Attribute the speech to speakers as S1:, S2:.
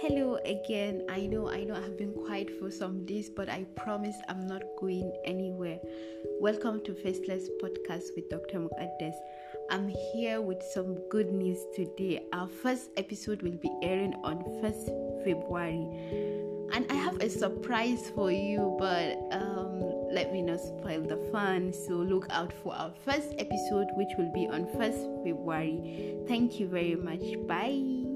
S1: Hello again. I know, I know I've been quiet for some days, but I promise I'm not going anywhere. Welcome to Faceless Podcast with Dr. Mukaddes. I'm here with some good news today. Our first episode will be airing on 1st February. And I have a surprise for you, but um, let me not spoil the fun. So look out for our first episode, which will be on 1st February. Thank you very much. Bye.